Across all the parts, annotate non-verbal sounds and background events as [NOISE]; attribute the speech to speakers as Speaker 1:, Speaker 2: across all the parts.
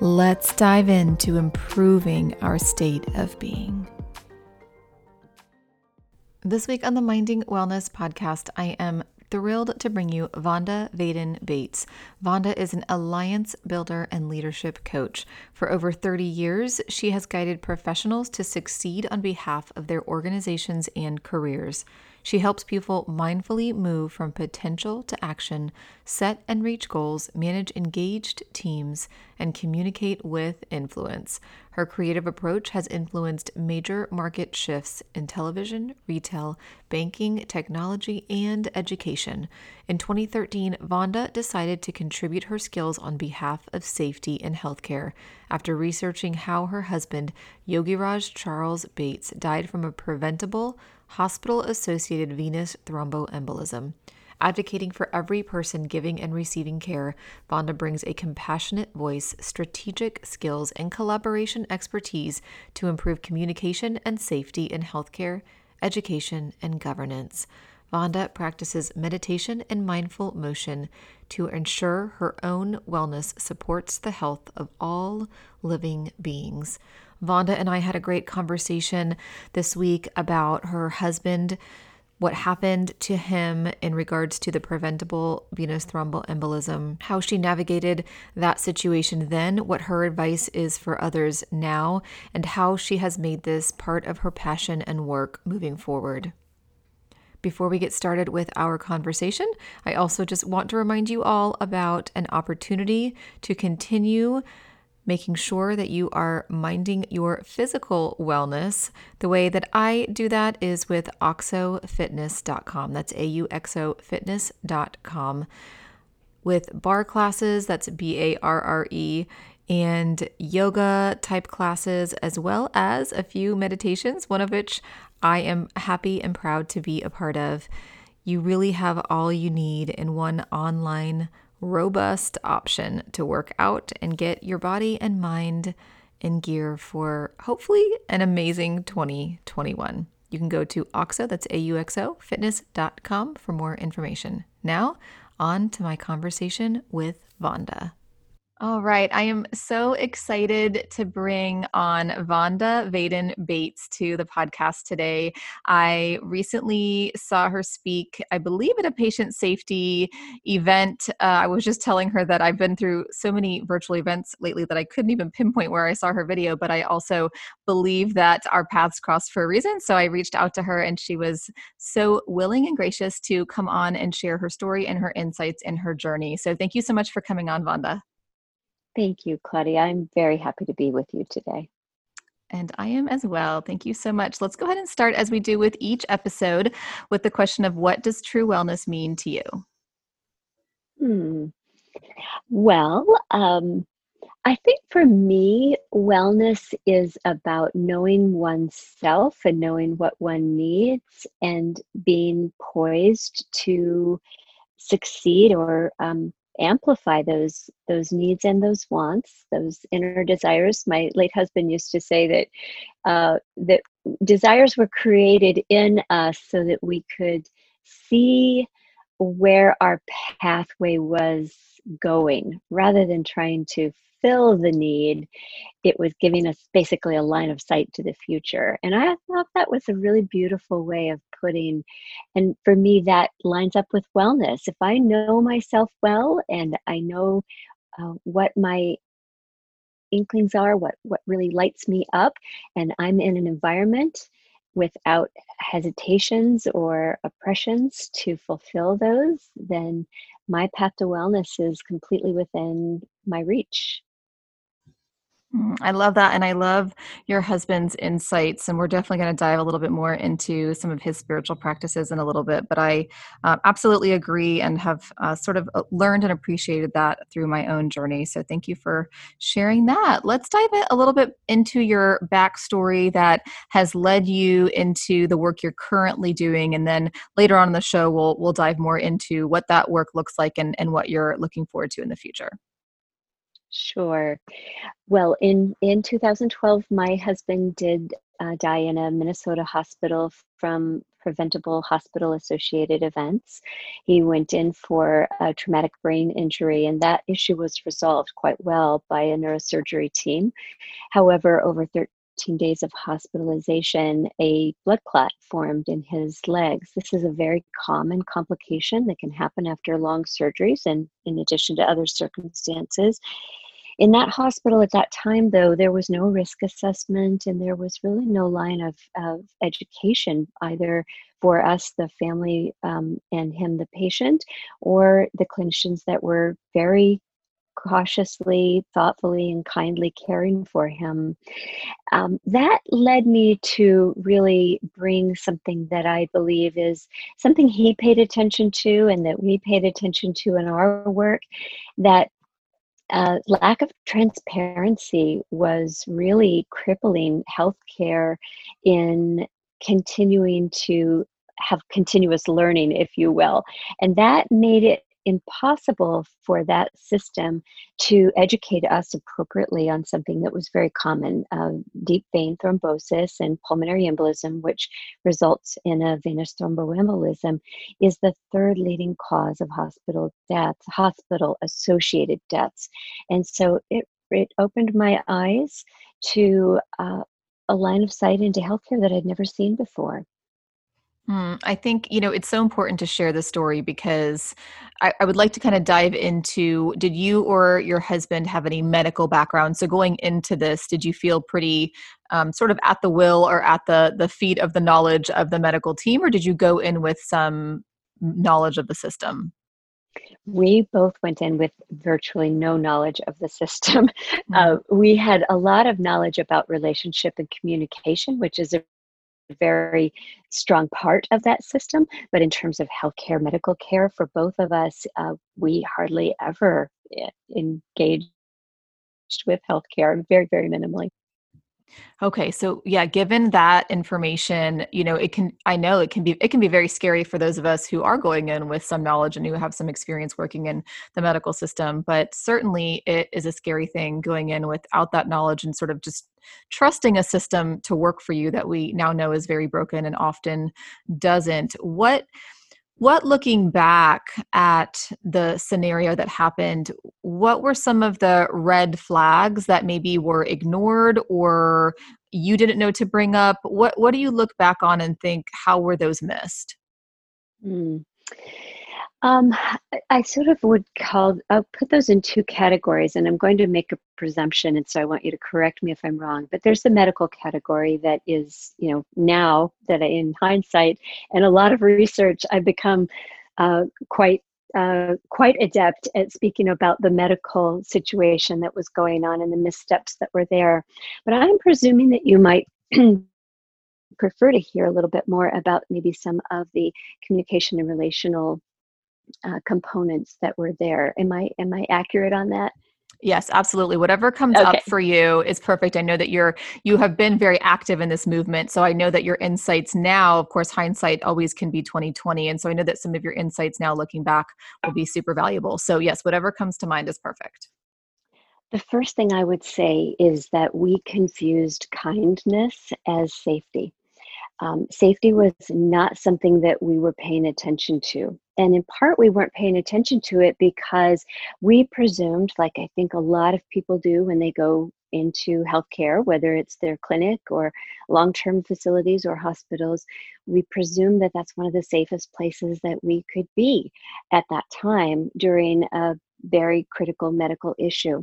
Speaker 1: Let's dive into improving our state of being. This week on the Minding Wellness podcast, I am thrilled to bring you Vonda Vaden Bates. Vonda is an alliance builder and leadership coach. For over 30 years, she has guided professionals to succeed on behalf of their organizations and careers. She helps people mindfully move from potential to action, set and reach goals, manage engaged teams, and communicate with influence. Her creative approach has influenced major market shifts in television, retail, banking, technology, and education. In 2013, Vonda decided to contribute her skills on behalf of safety in healthcare after researching how her husband, Yogiraj Charles Bates, died from a preventable, hospital associated venous thromboembolism. Advocating for every person giving and receiving care, Vonda brings a compassionate voice, strategic skills, and collaboration expertise to improve communication and safety in healthcare, education, and governance. Vonda practices meditation and mindful motion to ensure her own wellness supports the health of all living beings. Vonda and I had a great conversation this week about her husband, what happened to him in regards to the preventable venous thromboembolism, how she navigated that situation then, what her advice is for others now, and how she has made this part of her passion and work moving forward. Before we get started with our conversation, I also just want to remind you all about an opportunity to continue making sure that you are minding your physical wellness. The way that I do that is with auxofitness.com. That's A U X O fitness.com. With barre classes, that's B A R R E, and yoga type classes, as well as a few meditations, one of which I am happy and proud to be a part of. You really have all you need in one online robust option to work out and get your body and mind in gear for hopefully an amazing 2021. You can go to AUXO, that's A-U-X-O, fitness.com for more information. Now, on to my conversation with Vonda. All right. I am so excited to bring on Vonda Vaden Bates to the podcast today. I recently saw her speak, I believe, at a patient safety event. Uh, I was just telling her that I've been through so many virtual events lately that I couldn't even pinpoint where I saw her video, but I also believe that our paths crossed for a reason. So I reached out to her and she was so willing and gracious to come on and share her story and her insights and her journey. So thank you so much for coming on, Vonda.
Speaker 2: Thank you, Claudia. I'm very happy to be with you today.
Speaker 1: And I am as well. Thank you so much. Let's go ahead and start as we do with each episode with the question of what does true wellness mean to you?
Speaker 2: Hmm. Well, um, I think for me, wellness is about knowing oneself and knowing what one needs and being poised to succeed or um, amplify those those needs and those wants those inner desires. My late husband used to say that uh, that desires were created in us so that we could see where our pathway was going rather than trying to fill the need, it was giving us basically a line of sight to the future. And I thought that was a really beautiful way of putting, and for me, that lines up with wellness. If I know myself well and I know uh, what my inklings are, what, what really lights me up, and I'm in an environment without hesitations or oppressions to fulfill those, then my path to wellness is completely within my reach.
Speaker 1: Mm, I love that. And I love your husband's insights. And we're definitely going to dive a little bit more into some of his spiritual practices in a little bit. But I uh, absolutely agree and have uh, sort of uh, learned and appreciated that through my own journey. So thank you for sharing that. Let's dive a little bit into your backstory that has led you into the work you're currently doing. And then later on in the show, we'll, we'll dive more into what that work looks like and, and what you're looking forward to in the future.
Speaker 2: Sure. Well, in in 2012, my husband did uh, die in a Minnesota hospital from preventable hospital associated events. He went in for a traumatic brain injury, and that issue was resolved quite well by a neurosurgery team. However, over 13 days of hospitalization, a blood clot formed in his legs. This is a very common complication that can happen after long surgeries and in addition to other circumstances. In that hospital at that time, though, there was no risk assessment and there was really no line of, of education either for us, the family, um, and him, the patient, or the clinicians that were very cautiously, thoughtfully, and kindly caring for him. Um, that led me to really bring something that I believe is something he paid attention to and that we paid attention to in our work that uh, lack of transparency was really crippling healthcare in continuing to have continuous learning, if you will. And that made it impossible for that system to educate us appropriately on something that was very common uh, deep vein thrombosis and pulmonary embolism, which results in a venous thromboembolism, is the third leading cause of hospital deaths, hospital associated deaths. And so it, it opened my eyes to uh, a line of sight into healthcare that I'd never seen before.
Speaker 1: Mm, I think, you know, it's so important to share the story because I, I would like to kind of dive into did you or your husband have any medical background? So going into this, did you feel pretty um, sort of at the will or at the the feet of the knowledge of the medical team, or did you go in with some knowledge of the system?
Speaker 2: We both went in with virtually no knowledge of the system. Mm-hmm. [LAUGHS] Uh, we had a lot of knowledge about relationship and communication, which is a very strong part of that system. But in terms of healthcare, medical care for both of us, uh, we hardly ever eh, engaged with healthcare, very, very minimally.
Speaker 1: Okay, so yeah, given that information, you know, it can I know it can be it can be very scary for those of us who are going in with some knowledge and who have some experience working in the medical system, but certainly it is a scary thing going in without that knowledge and sort of just trusting a system to work for you that we now know is very broken and often doesn't. What what looking back at the scenario that happened what were some of the red flags that maybe were ignored or you didn't know to bring up what what do you look back on and think how were those missed
Speaker 2: mm. Um, I sort of would call, I'll put those in two categories, and I'm going to make a presumption, and so I want you to correct me if I'm wrong. But there's the medical category that is, you know, now that I, in hindsight and a lot of research, I've become uh, quite uh, quite adept at speaking about the medical situation that was going on and the missteps that were there. But I'm presuming that you might [CLEARS THROAT] prefer to hear a little bit more about maybe some of the communication and relational uh, components that were there. Am I am I accurate on that?
Speaker 1: Yes, absolutely. Whatever comes okay. up for you is perfect. I know that you're you have been very active in this movement, so I know that your insights now, of course, hindsight always can be 2020, and so I know that some of your insights now looking back will be super valuable. So, yes, whatever comes to mind is perfect.
Speaker 2: The first thing I would say is that we confused kindness as safety. Um, safety was not something that we were paying attention to. And in part, we weren't paying attention to it because we presumed, like I think a lot of people do when they go into healthcare, whether it's their clinic or long term facilities or hospitals, we presume that that's one of the safest places that we could be at that time during a very critical medical issue.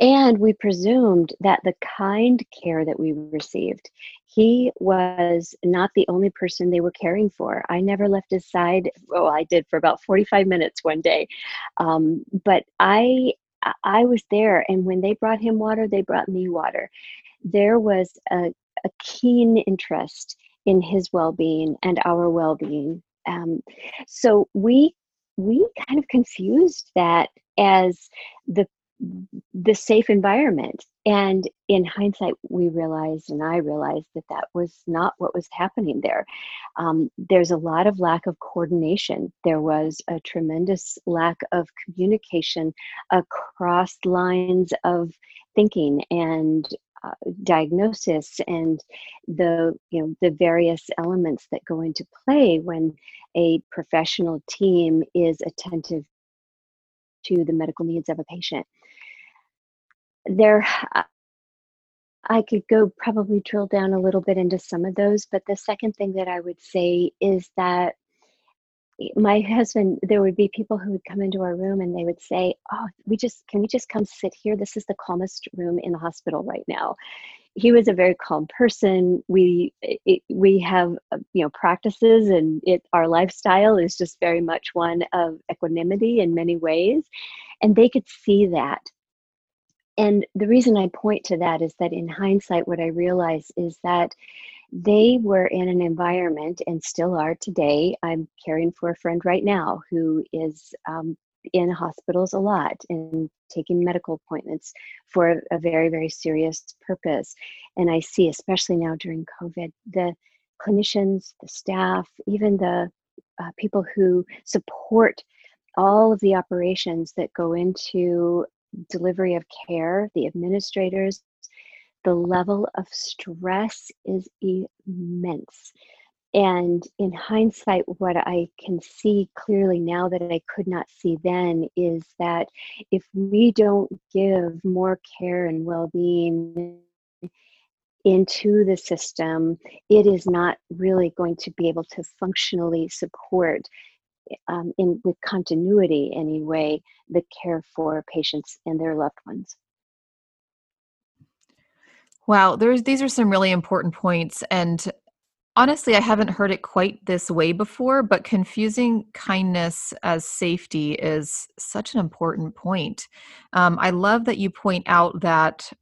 Speaker 2: And we presumed that the kind care that we received, he was not the only person they were caring for. I never left his side. Oh, I did for about 45 minutes one day. Um, but I I was there, and when they brought him water, they brought me water. There was a, a keen interest in his well-being and our well-being. Um, so we we kind of confused that as the the safe environment. And in hindsight we realized and i realized that that was not what was happening there. Um, there's a lot of lack of coordination. There was a tremendous lack of communication across lines of thinking and uh, diagnosis and the you know the various elements that go into play when a professional team is attentive to the medical needs of a patient there I could go probably drill down a little bit into some of those, but the second thing that I would say is that my husband, there would be people who would come into our room and they would say, "Oh, we just can we just come sit here? This is the calmest room in the hospital right now." He was a very calm person. We it, we have uh, you know practices, and it our lifestyle is just very much one of equanimity in many ways, and they could see that and the reason I point to that is that in hindsight, what I realize is that they were in an environment and still are today. I'm caring for a friend right now who is um, in hospitals a lot and taking medical appointments for a, very, very serious purpose. And I see, especially now during COVID, the clinicians, the staff, even the uh, people who support all of the operations that go into delivery of care, the administrators, the level of stress is immense. And in hindsight, what I can see clearly now that I could not see then is that if we don't give more care and well being into the system, it is not really going to be able to functionally support um, in with continuity anyway the care for patients and their loved ones.
Speaker 1: Wow there's these are some really important points and honestly i haven't heard it quite this way before but confusing kindness as safety is such an important point. Um, i love that you point out that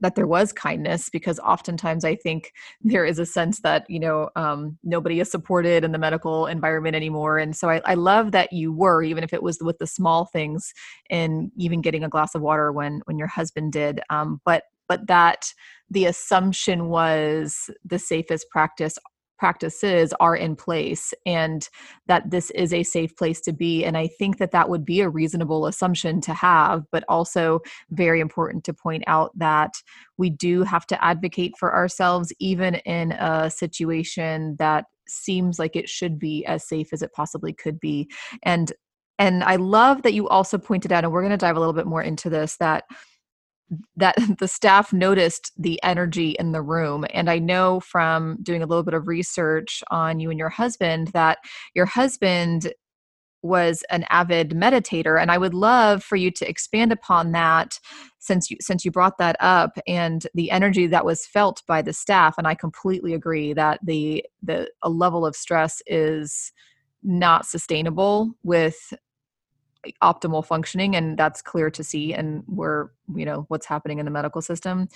Speaker 1: that there was kindness because oftentimes I think there is a sense that you know um, nobody is supported in the medical environment anymore, and so I, I, love that you were, even if it was with the small things, and even getting a glass of water when when your husband did. Um, but but that the assumption was the safest practice practices are in place and that this is a safe place to be and i think that that would be a reasonable assumption to have but also very important to point out that we do have to advocate for ourselves even in a situation that seems like it should be as safe as it possibly could be. And and i love that you also pointed out and we're going to dive a little bit more into this that that [LAUGHS] the staff noticed the energy in the room. And I know from doing a little bit of research on you and your husband that your husband was an avid meditator and i would love for you to expand upon that since you since you brought that up and the energy that was felt by the staff and i completely agree that the the a level of stress is not sustainable with optimal functioning and that's clear to see and we're you know what's happening in the medical system.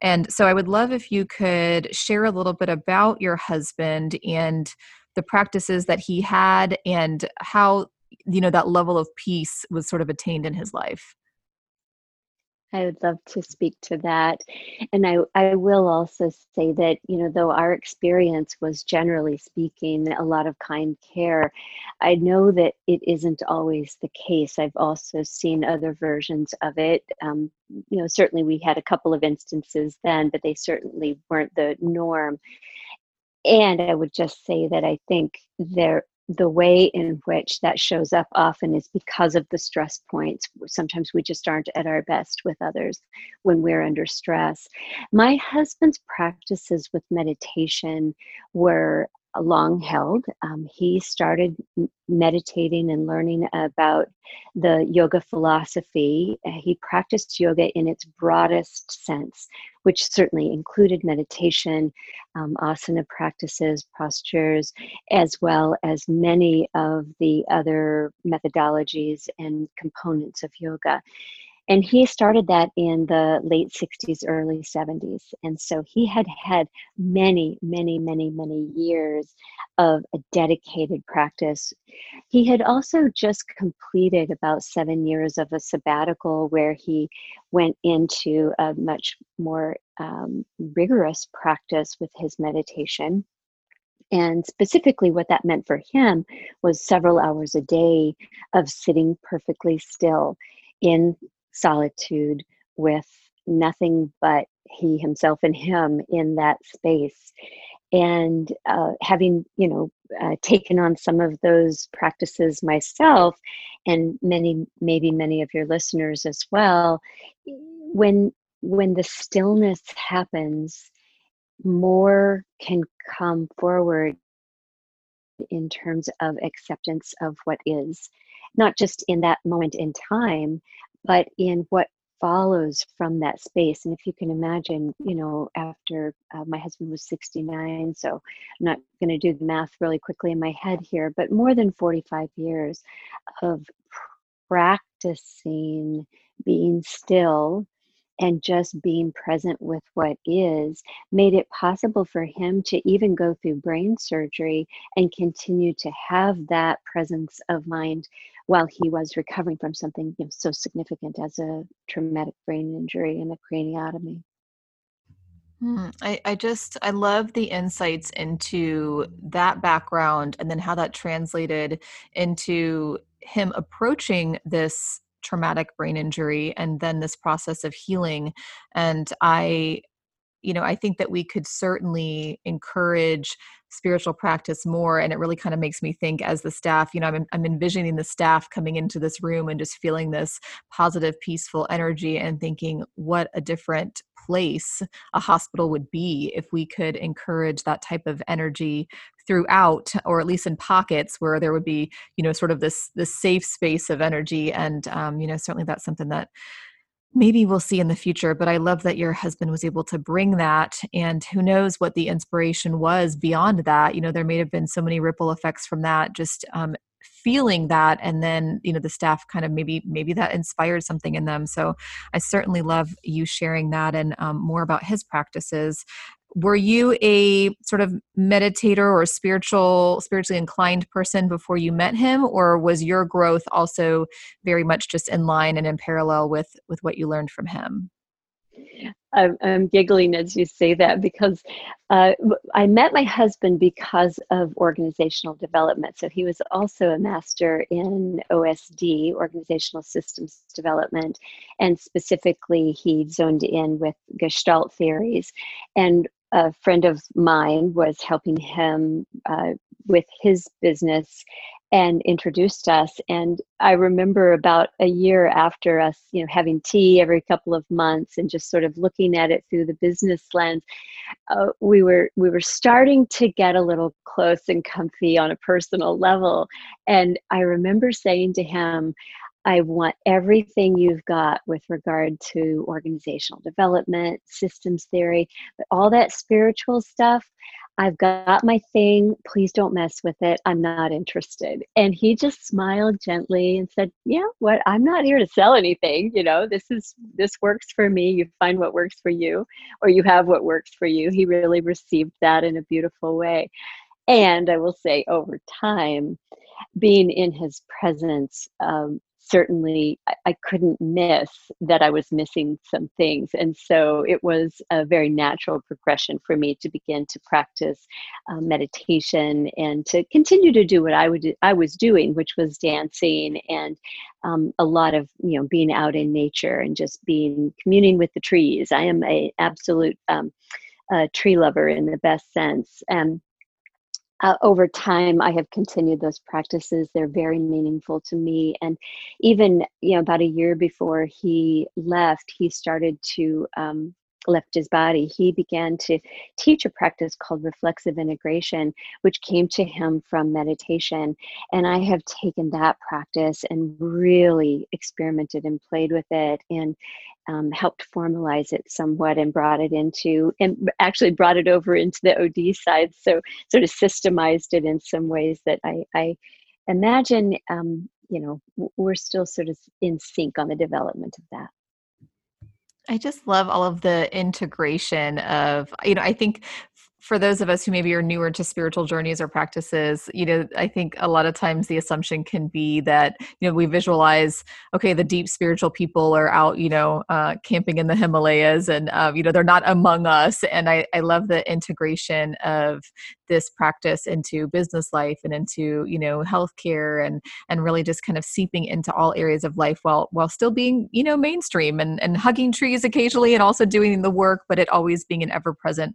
Speaker 1: And so i would love if you could share a little bit about your husband and the practices that he had and how you know that level of peace was sort of attained in his life
Speaker 2: I would love to speak to that. And I, I will also say that, you know, though our experience was generally speaking a lot of kind care, I know that it isn't always the case. I've also seen other versions of it. Um, you know, certainly we had a couple of instances then, but they certainly weren't the norm. And I would just say that I think there the way in which that shows up often is because of the stress points. Sometimes we just aren't at our best with others when we're under stress. My husband's practices with meditation were long held. Um, he started meditating and learning about the yoga philosophy. Uh, he practiced yoga in its broadest sense, which certainly included meditation, um, asana practices, postures, as well as many of the other methodologies and components of yoga. And he started that in the late 60s, early 70s. And so he had had many, many, many, many years of a dedicated practice. He had also just completed about seven years of a sabbatical where he went into a much more um, rigorous practice with his meditation. And specifically, what that meant for him was several hours a day of sitting perfectly still in solitude with nothing but he himself and him in that space. And uh, having you know uh, taken on some of those practices myself and many maybe many of your listeners as well when when the stillness happens more can come forward in terms of acceptance of what is not just in that moment in time but in what follows from that space. And if you can imagine, you know, after uh, my husband was 69, so I'm not going to do the math really quickly in my head here, but more than 45 years of practicing being still and just being present with what is made it possible for him to even go through brain surgery and continue to have that presence of mind while he was recovering from something you know, so significant as a traumatic brain injury and a craniotomy.
Speaker 1: Hmm, I, I just I love the insights into that background and then how that translated into him approaching this traumatic brain injury and then this process of healing and i you know i think that we could certainly encourage spiritual practice more and it really kind of makes me think as the staff you know I'm, I'm envisioning the staff coming into this room and just feeling this positive peaceful energy and thinking what a different place a hospital would be if we could encourage that type of energy throughout or at least in pockets where there would be you know sort of this this safe space of energy and um, you know certainly that's something that maybe we'll see in the future but i love that your husband was able to bring that and who knows what the inspiration was beyond that. You know there may have been so many ripple effects from that just um, feeling that and then you know the staff kind of maybe maybe that inspired something in them. So i certainly love you sharing that and um, more about his practices were you a sort of meditator or spiritual spiritually inclined person before you met him or was your growth also very much just in line and in parallel with with what you learned from him
Speaker 2: I'm, giggling as you say that because uh, I met my husband because of organizational development. So he was also a master in OSD, organizational systems development, and specifically he zoned in with Gestalt theories. And a friend of mine was helping him uh, with his business and introduced us and i remember about a year after us you know having tea every couple of months and just sort of looking at it through the business lens uh, we were we were starting to get a little close and comfy on a personal level. And i remember saying to him I want everything you've got with regard to organizational development, systems theory, but all that spiritual stuff. I've got my thing. Please don't mess with it. I'm not interested. And he just smiled gently and said, "Yeah, what? I'm not here to sell anything. You know, this is this works for me. You find what works for you, or you have what works for you." He really received that in a beautiful way. And I will say, over time, being in his presence um, certainly I, couldn't miss that I was missing some things. And so it was a very natural progression for me to begin to practice uh, meditation and to continue to do what I would I was doing, which was dancing and um, a lot of you know being out in nature and just being communing with the trees. I am a absolute um, tree lover in the best sense. And uh, over time i have continued those practices. They're very meaningful to me and even you know about a year before he left he started to um, left his body, he began to teach a practice called reflexive integration, which came to him from meditation. And I have taken that practice and really experimented and played with it and um, helped formalize it somewhat and brought it into, and actually brought it over into the OD side. So, sort of systemized it in some ways that I, I imagine, um, you know, we're still sort of in sync on the development of that.
Speaker 1: I just love all of the integration of, you know, I think for those of us who maybe are newer to spiritual journeys or practices, you know, I think a lot of times the assumption can be that, you know, we visualize, okay, the deep spiritual people are out, you know, uh, camping in the Himalayas and, uh, you know, they're not among us. And I, I love the integration of this practice into business life and into, you know, healthcare and, and really just kind of seeping into all areas of life while, while still being, you know, mainstream and, and hugging trees occasionally and also doing the work, but it always being an ever present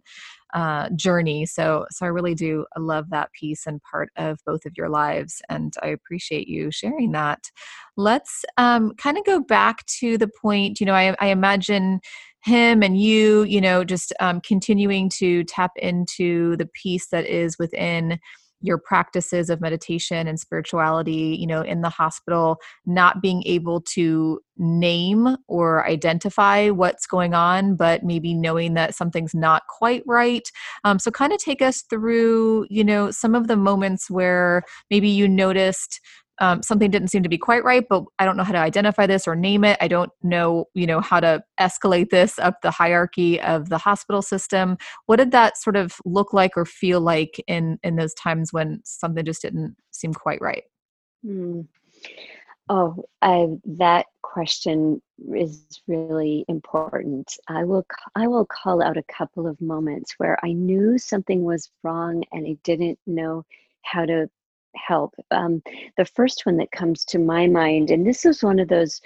Speaker 1: uh, journey. So, so I really do love that piece and part of both of your lives, and I appreciate you sharing that. Let's um, kind of go back to the point. You know, I, I imagine him and you, you know, just um, continuing to tap into the peace that is within your practices of meditation and spirituality, you know, in the hospital, not being able to name or identify what's going on, but maybe knowing that something's not quite right. Um, so, kind of take us through, you know, some of the moments where maybe you noticed um, something didn't seem to be quite right but i don't know how to identify this or name it. I don't know you know how to escalate this up the hierarchy of the hospital system. What did that sort of look like or feel like in in those times when something just didn't seem quite right?
Speaker 2: Mm. oh I, that question is really important. I will i will call out a couple of moments where i knew something was wrong and i didn't know how to help. Um, the first one that comes to my mind, and this was one of those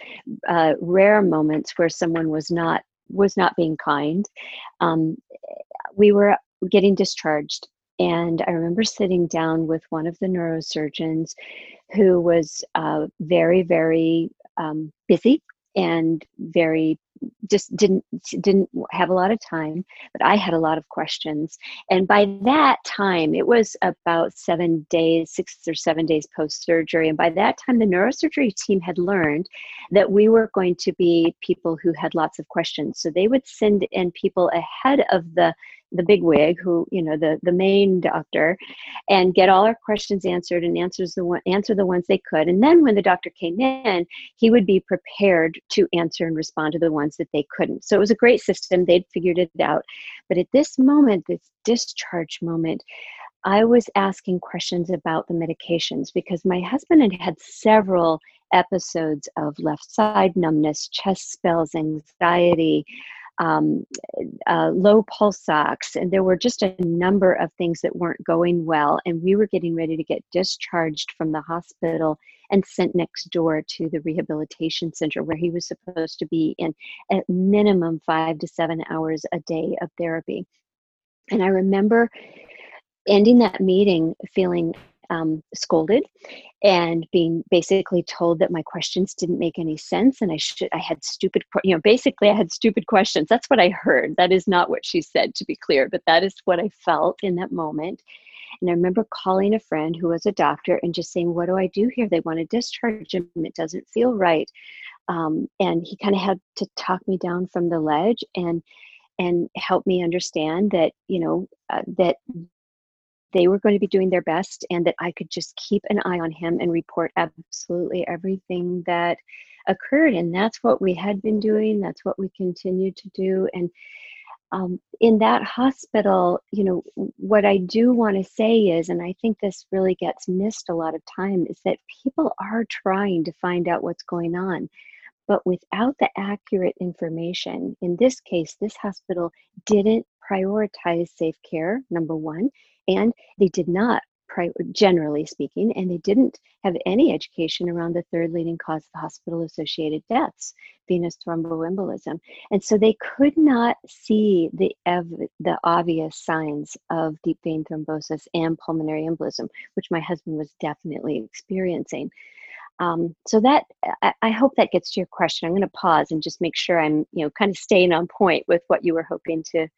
Speaker 2: uh, rare moments where someone was not was not being kind. Um, we were getting discharged, and I remember sitting down with one of the neurosurgeons who was uh, very, very um, busy and very just didn't didn't have a lot of time but i had a lot of questions. And by that time it was about seven days six or seven days post surgery and by that time the neurosurgery team had learned that we were going to be people who had lots of questions. So they would send in people ahead of the the big wig who you know the the main doctor and get all our questions answered and answers the one answer the ones they could. And then when the doctor came in he would be prepared to answer and respond to the ones that they couldn't so it was a great system they'd figured it out but at this moment this discharge moment I was asking questions about the medications because my husband had had several episodes of left side numbness, chest spells, anxiety, um, uh, low pulse ox, and there were just a number of things that weren't going well. And we were getting ready to get discharged from the hospital and sent next door to the rehabilitation center where he was supposed to be in at minimum five to seven hours a day of therapy. And I remember ending that meeting feeling um, scolded and being basically told that my questions didn't make any sense and I should I had stupid you know basically I had stupid questions. That's what I heard. That is not what she said to be clear but that is what I felt in that moment and I remember calling a friend who was a doctor and just saying what do I do here they want to discharge him it doesn't feel right um, and he kind of had to talk me down from the ledge and and help me understand that you know uh, that they were going to be doing their best and that I could just keep an eye on him and report absolutely everything that occurred. And that's what we had been doing, that's what we continue to do. And um, in that hospital, you know, what I do want to say is, and I think this really gets missed a lot of time, is that people are trying to find out what's going on. But without the accurate information, in this case, this hospital didn't prioritize safe care, number one and they did not generally speaking, and they didn't have any education around the third leading cause of hospital associated deaths, venous thromboembolism. And so they could not see the, ev- the obvious signs of deep vein thrombosis and pulmonary embolism, which my husband was definitely experiencing. Um, so that I, I hope that gets to your question. I'm going to pause and just make sure I'm, you know, kind of staying on point with what you were hoping to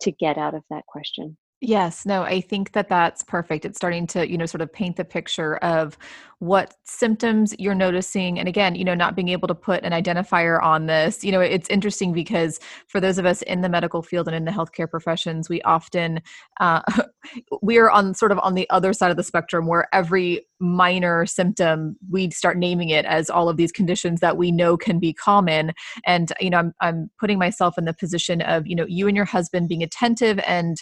Speaker 2: to get out of that question.
Speaker 1: Yes, no, I think that that's perfect. It's starting to, you know, sort of paint the picture of what symptoms you're noticing. And again, you know, not being able to put an identifier on this, you know, it's interesting because for those of us in the medical field and in the healthcare professions, we often, uh, [LAUGHS] we are on sort of on the other side of the spectrum where every minor symptom, we start naming it as all of these conditions that we know can be common. And, you know, I'm, I'm putting myself in the position of, you know, you and your husband being attentive and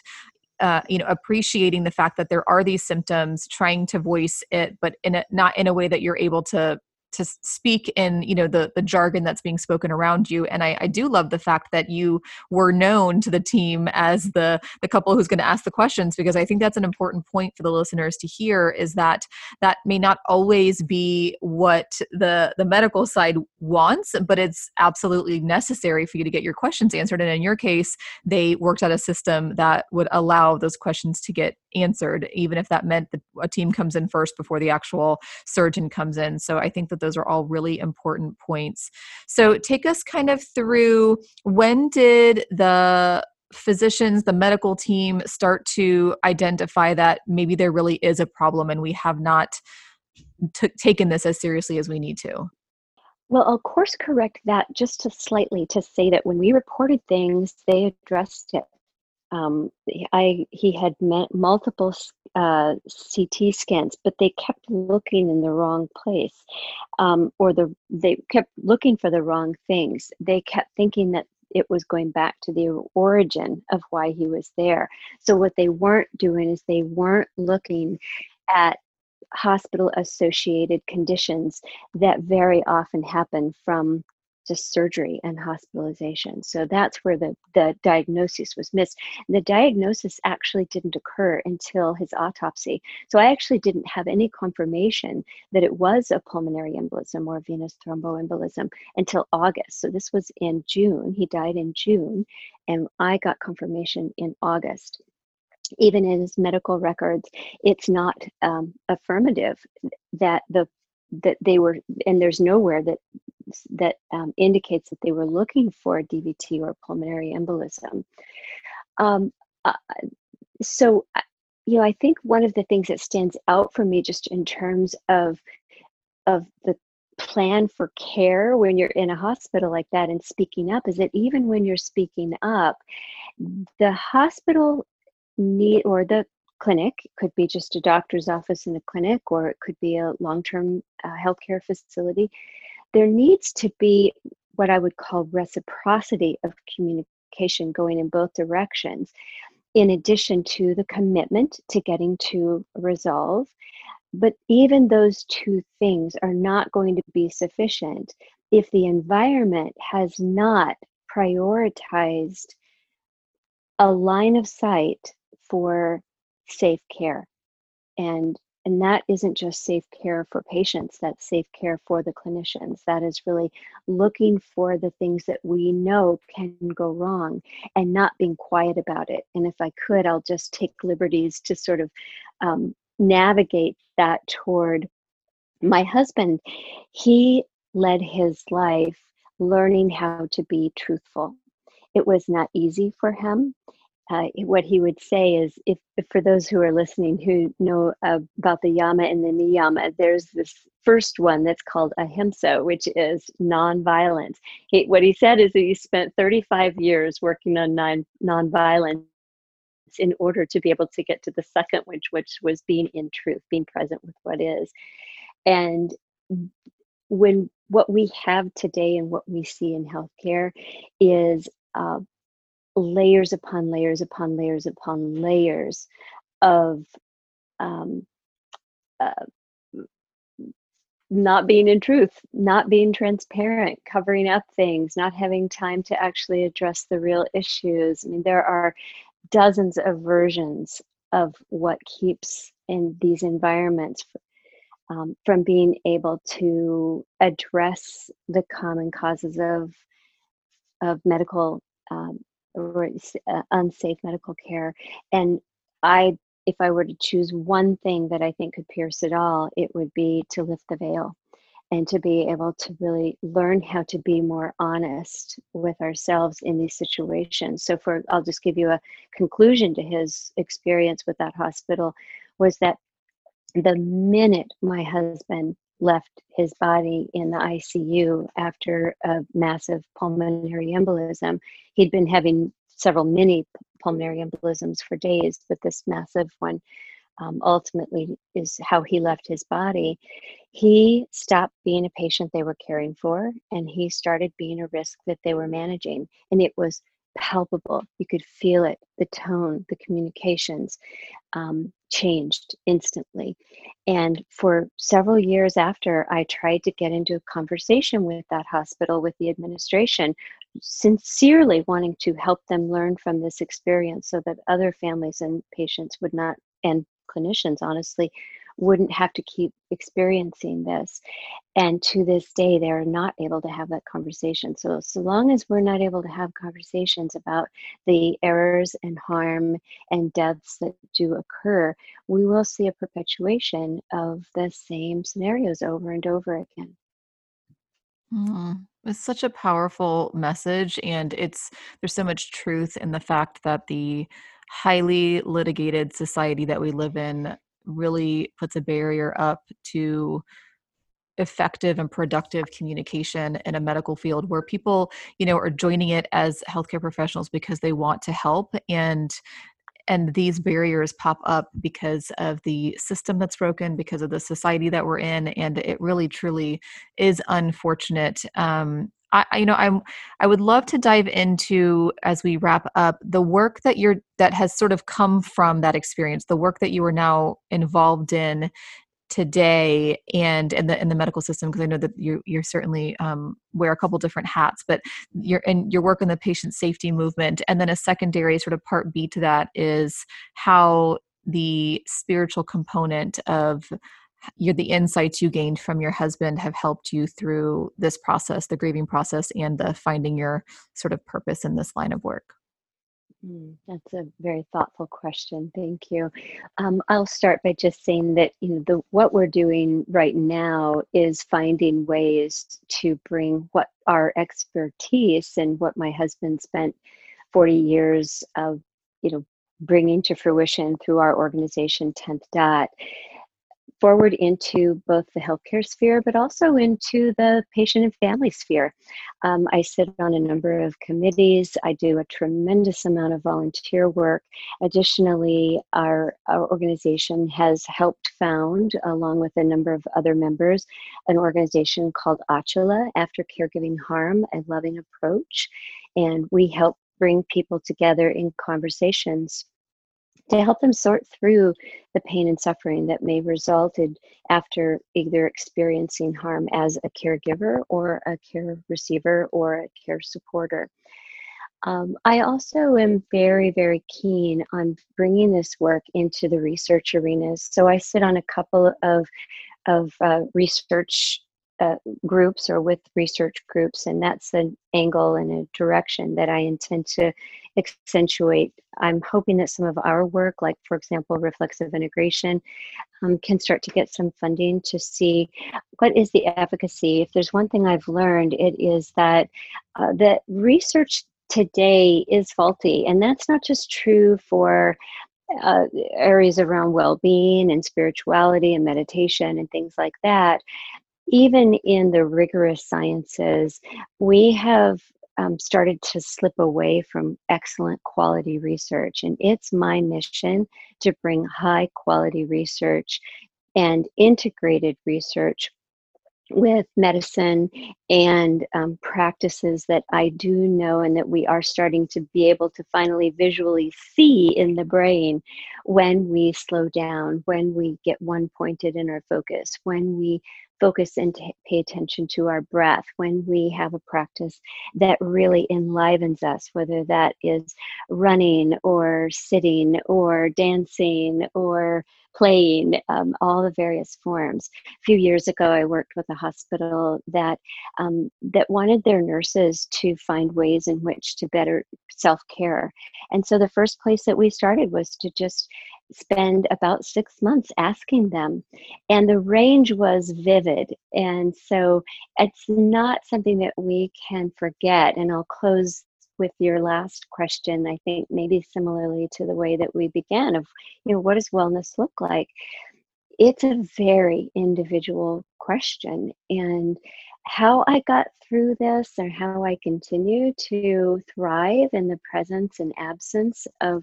Speaker 1: uh, you know appreciating the fact that there are these symptoms trying to voice it but in a, not in a way that you're able to to speak in you know the the jargon that's being spoken around you and I, I do love the fact that you were known to the team as the the couple who's going to ask the questions because I think that's an important point for the listeners to hear is that that may not always be what the the medical side wants but it's absolutely necessary for you to get your questions answered and in your case they worked out a system that would allow those questions to get answered even if that meant that a team comes in first before the actual surgeon comes in. So I think that those are all really important points. So, take us kind of through when did the physicians, the medical team start to identify that maybe there really is a problem and we have not t- taken this as seriously as we need to?
Speaker 2: Well, I'll course correct that just to slightly to say that when we reported things, they addressed it um, I he had multiple uh, CT scans, but they kept looking in the wrong place, um, or the they kept looking for the wrong things. They kept thinking that it was going back to the origin of why he was there. So what they weren't doing is they weren't looking at hospital associated conditions that very often happen from just surgery and hospitalization. So that's where the, the diagnosis was missed. And the diagnosis actually didn't occur until his autopsy. So I actually didn't have any confirmation that it was a pulmonary embolism or venous thromboembolism until August. So this was in June. He died in June, and I got confirmation in August even in his medical records, it's not um, affirmative that the that they were, and there's nowhere that that um, indicates that they were looking for DVT or pulmonary embolism. Um, uh, so, uh, you know, I think one of the things that stands out for me, just in terms of of the plan for care when you're in a hospital like that and speaking up, is that even when you're speaking up, the hospital need or the clinic could be just a doctor's office in a clinic or it could be a long-term uh, healthcare facility there needs to be what I would call reciprocity of communication going in both directions, in addition to the commitment to getting to resolve. But even those two things are not going to be sufficient if the environment has not prioritized a line of sight for safe care. And and that isn't just safe care for patients, that's safe care for the clinicians. That is really looking for the things that we know can go wrong and not being quiet about it. And if I could, I'll just take liberties to sort of um, navigate that toward my husband. He led his life learning how to be truthful. It was not easy for him uh, what he would say is if, if, for those who are listening who know uh, about the yama and the niyama there's this first one that's called ahimsa which is nonviolence. He, what he said is that he spent 35 years working on non, nonviolence in order to be able to get to the second which which was being in truth being present with what is. And when what we have today and what we see in healthcare is uh, layers upon layers upon layers upon layers of um, uh, not being in truth, not being transparent, covering up things, not having time to actually address the real issues. I mean, there are dozens of versions of what keeps in these environments um, from being able to address the common causes of of medical um, or uh, unsafe medical care. And I, if I were to choose one thing that I think could pierce it all, it would be to lift the veil and to be able to really learn how to be more honest with ourselves in these situations. So, for I'll just give you a conclusion to his experience with that hospital was that the minute my husband left his body in the ICU after a massive pulmonary embolism, he'd been having several mini pulmonary embolisms for days, but this massive one um, ultimately is how he left his body. He stopped being a patient they were caring for and he started being a risk that they were managing. And it was palpable. You could feel it, the tone, the communications um, changed instantly. And for several years after, I tried to get into a conversation with that hospital, with the administration, sincerely wanting to help them learn from this experience so that other families and patients would not, and clinicians honestly, wouldn't have to keep experiencing this. And to this day, they're not able to have that conversation. So, so long as we're not able to have conversations about the errors and harm and deaths that do occur, we will see a perpetuation of the same scenarios over and over again.
Speaker 1: Mm, it's such a powerful message, and it's there's so much truth in the fact that the highly litigated society that we live in really puts a barrier up to effective and productive communication in a medical field where people you know are joining it as healthcare professionals because they want to help and and these barriers pop up because of the system that's broken because of the society that we're in and it really truly is unfortunate um, I, you know, I'm, I would love to dive into as we wrap up the work that you're that has sort of come from that experience, the work that you are now involved in today, and in the in the medical system. Because I know that you you certainly um, wear a couple different hats, but your and your work in the patient safety movement, and then a secondary sort of part B to that is how the spiritual component of your the insights you gained from your husband have helped you through this process the grieving process and the finding your sort of purpose in this line of work?
Speaker 2: Mm, that's a very thoughtful question thank you. Um, i'll start by just saying that you know the what we're doing right now is finding ways to bring what our expertise and what my husband spent 40 years of you know bringing to fruition through our organization 10th dot forward into both the healthcare sphere, but also into the patient and family sphere. Um, I sit on a number of committees. I do a tremendous amount of volunteer work. Additionally, our, our organization has helped found, along with a number of other members, an organization called Achala, After Caregiving Harm, a Loving Approach. And we help bring people together in conversations to help them sort through the pain and suffering that may resulted after either experiencing harm as a caregiver or a care receiver or a care supporter. Um, I also am very, very keen on bringing this work into the research arenas. So I sit on a couple of of uh, research uh, groups or with research groups, and that's an angle and a direction that I intend to accentuate. I'm hoping that some of our work, like for example, reflexive integration, um, can start to get some funding to see what is the efficacy. If there's one thing I've learned, it is that uh, research today is faulty, and that's not just true for uh, areas around well-being and spirituality and meditation and things like that even in the rigorous sciences, we have um, started to slip away from excellent quality research. And it's my mission to bring high quality research and integrated research with medicine and um, practices that I do know and that we are starting to be able to finally visually see in the brain when we slow down, when we get one pointed in our focus, when we focus and t- pay attention to our breath when we have a practice that really enlivens us, whether that is running or sitting or dancing or playing, um, all the various forms. A few years ago, I worked with a hospital that um, that wanted their nurses to find ways in which to better self care, and so the first place that we started was to just spend about six months asking them. And the range was vivid. And so it's not something that we can forget. And I'll close with your last question, I think maybe similarly to the way that we began of, you know, what does wellness look like? It's a very individual question. And how I got through this or how I continue to thrive in the presence and absence of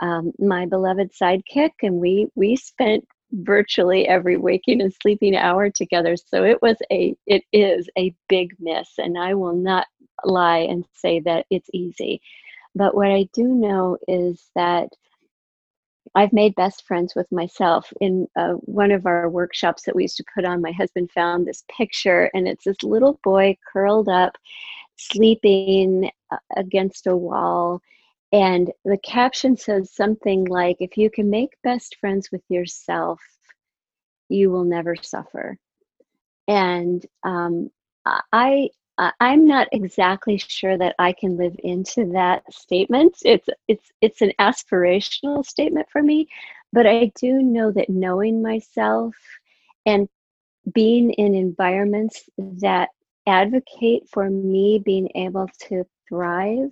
Speaker 2: um, my beloved sidekick, and we we spent virtually every waking and sleeping hour together. So it was a it is a big miss, and I will not lie and say that it's easy. But what I do know is that I've made best friends with myself. In uh, one of our workshops that we used to put on, my husband found this picture, and it's this little boy curled up, sleeping uh, against a wall and the caption says something like, if you can make best friends with yourself, you will never suffer. And um, I, I'm not exactly sure that I can live into that statement. It's it's it's an aspirational statement for me, but I do know that knowing myself and being in environments that advocate for me being able to thrive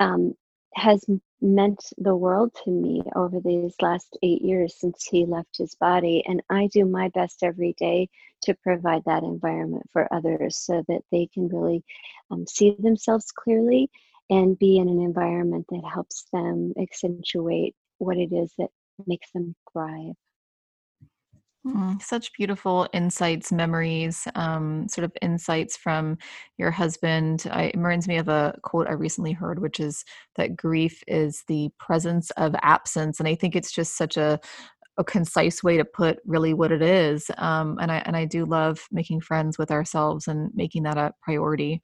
Speaker 2: um, has meant the world to me over these last eight years since he left his body. And I do my best every day to provide that environment for others so that they can really um, see themselves clearly and be in an environment that helps them accentuate what it is that makes them thrive.
Speaker 1: Mm, such beautiful insights, memories, um, sort of insights from your husband. I, it reminds me of a quote I recently heard, which is that grief is the presence of absence. And I think it's just such a, a concise way to put really what it is. Um, and I and I do love making friends with ourselves and making that a priority.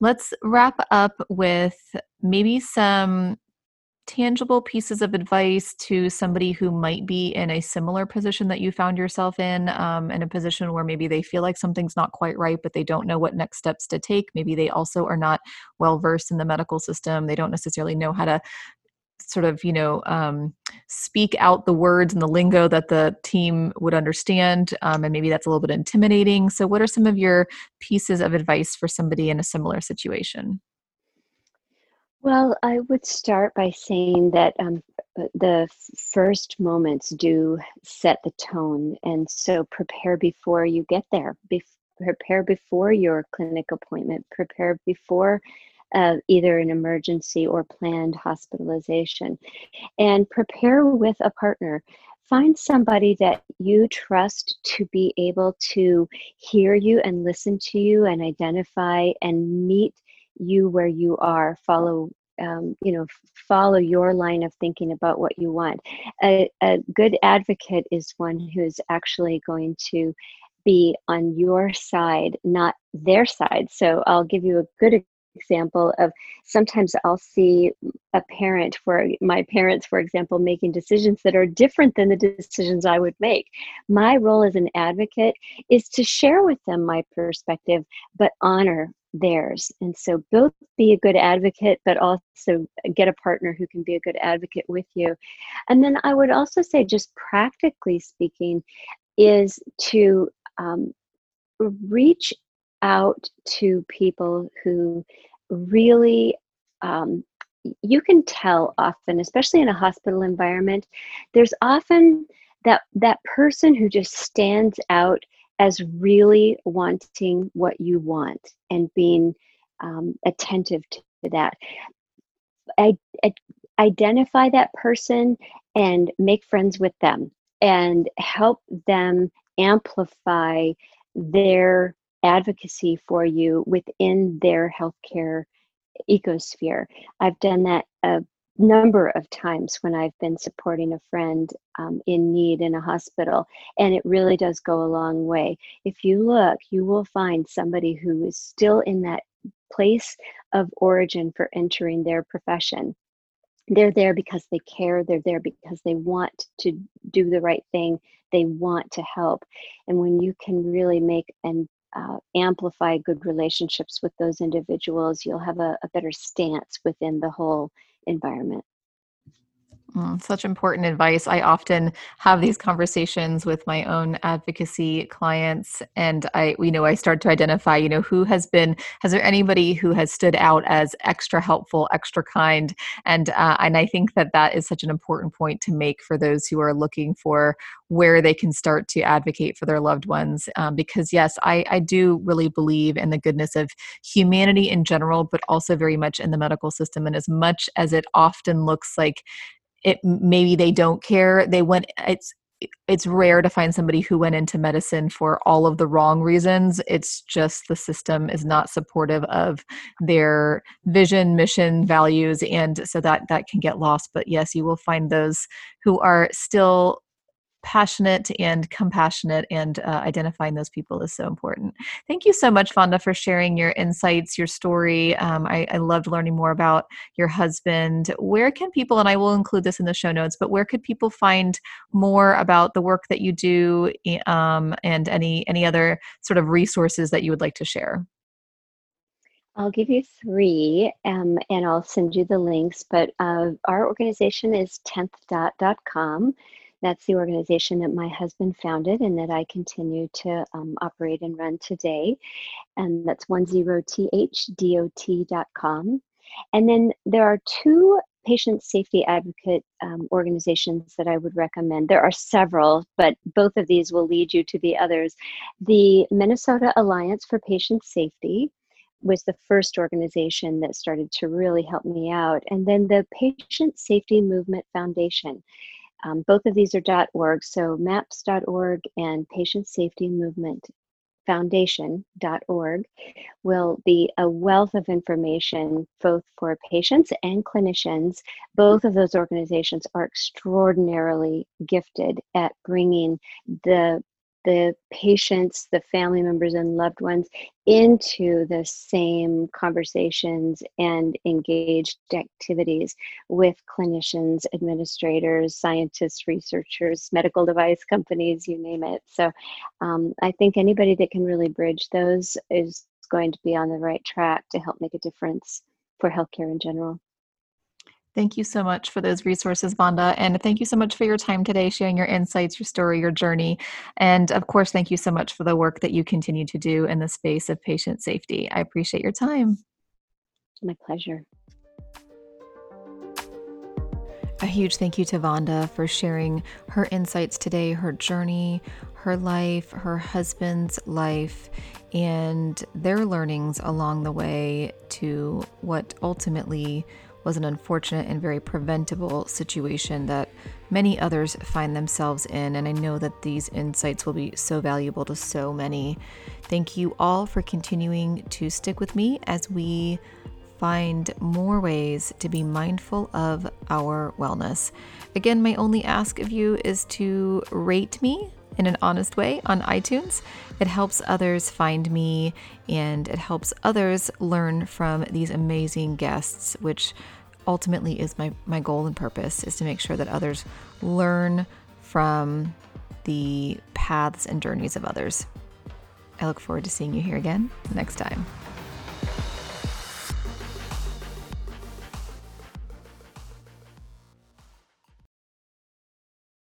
Speaker 1: Let's wrap up with maybe some tangible pieces of advice to somebody who might be in a similar position that you found yourself in, um, in a position where maybe they feel like something's not quite right, but they don't know what next steps to take? Maybe they also are not well versed in the medical system. They don't necessarily know how to sort of you know um, speak out the words and the lingo that the team would understand um, and maybe that's a little bit intimidating so what are some of your pieces of advice for somebody in a similar situation
Speaker 2: well, I would start by saying that um, uh, the first moments do set the tone. And so prepare before you get there. Be- prepare before your clinic appointment. Prepare before uh, either an emergency or planned hospitalization. And prepare with a partner. Find somebody that you trust to be able to hear you and listen to you and identify and meet you where you are follow um, you know follow your line of thinking about what you want a, a good advocate is one who's actually going to be on your side not their side so i'll give you a good example of sometimes I'll see a parent for my parents, for example, making decisions that are different than the decisions I would make. My role as an advocate is to share with them my perspective, but honor theirs. And so both be a good advocate, but also get a partner who can be a good advocate with you. And then I would also say, just practically speaking, is to um, reach out to people who really um, you can tell often especially in a hospital environment there's often that that person who just stands out as really wanting what you want and being um, attentive to that. I, I identify that person and make friends with them and help them amplify their advocacy for you within their healthcare ecosphere. I've done that a number of times when I've been supporting a friend um, in need in a hospital, and it really does go a long way. If you look, you will find somebody who is still in that place of origin for entering their profession. They're there because they care, they're there because they want to do the right thing, they want to help. And when you can really make and uh, amplify good relationships with those individuals, you'll have a, a better stance within the whole environment.
Speaker 1: Mm, such important advice. I often have these conversations with my own advocacy clients, and I, you know, I start to identify, you know, who has been, has there anybody who has stood out as extra helpful, extra kind, and uh, and I think that that is such an important point to make for those who are looking for where they can start to advocate for their loved ones. Um, because yes, I, I do really believe in the goodness of humanity in general, but also very much in the medical system, and as much as it often looks like it maybe they don't care they went it's it's rare to find somebody who went into medicine for all of the wrong reasons. It's just the system is not supportive of their vision, mission, values, and so that that can get lost. But yes, you will find those who are still passionate and compassionate and uh, identifying those people is so important thank you so much vonda for sharing your insights your story um, I, I, loved learning more about your husband where can people and i will include this in the show notes but where could people find more about the work that you do um, and any any other sort of resources that you would like to share
Speaker 2: I'll give you three um, and I'll send you the links. But uh, our organization is 10th.com. That's the organization that my husband founded and that I continue to um, operate and run today. And that's 10thdot.com. And then there are two patient safety advocate um, organizations that I would recommend. There are several, but both of these will lead you to the others. The Minnesota Alliance for Patient Safety was the first organization that started to really help me out. And then the Patient Safety Movement Foundation. Um, both of these are .org, so MAPS.org and Patient Safety Movement Foundation.org will be a wealth of information both for patients and clinicians. Both of those organizations are extraordinarily gifted at bringing the the patients, the family members, and loved ones into the same conversations and engaged activities with clinicians, administrators, scientists, researchers, medical device [LAUGHS] companies, you name it. So um, I think anybody that can really bridge those is going to be on the right track to help make a difference for healthcare in general.
Speaker 1: Thank you so much for those resources, Vonda. And thank you so much for your time today, sharing your insights, your story, your journey. And of course, thank you so much for the work that you continue to do in the space of patient safety. I appreciate your time.
Speaker 2: My pleasure.
Speaker 1: A huge thank you to Vonda for sharing her insights today, her journey, her life, her husband's life, and their learnings along the way to what ultimately was an unfortunate and very preventable situation that many others find themselves in. And I know that these insights will be so valuable to so many. Thank you all for continuing to stick with me as we find more ways to be mindful of our wellness. Again, my only ask of you is to rate me in an honest way on iTunes. It helps others find me and it helps others learn from these amazing guests, which ultimately is my, my goal and purpose is to make sure that others learn from the paths and journeys of others. I look forward to seeing you here again next time.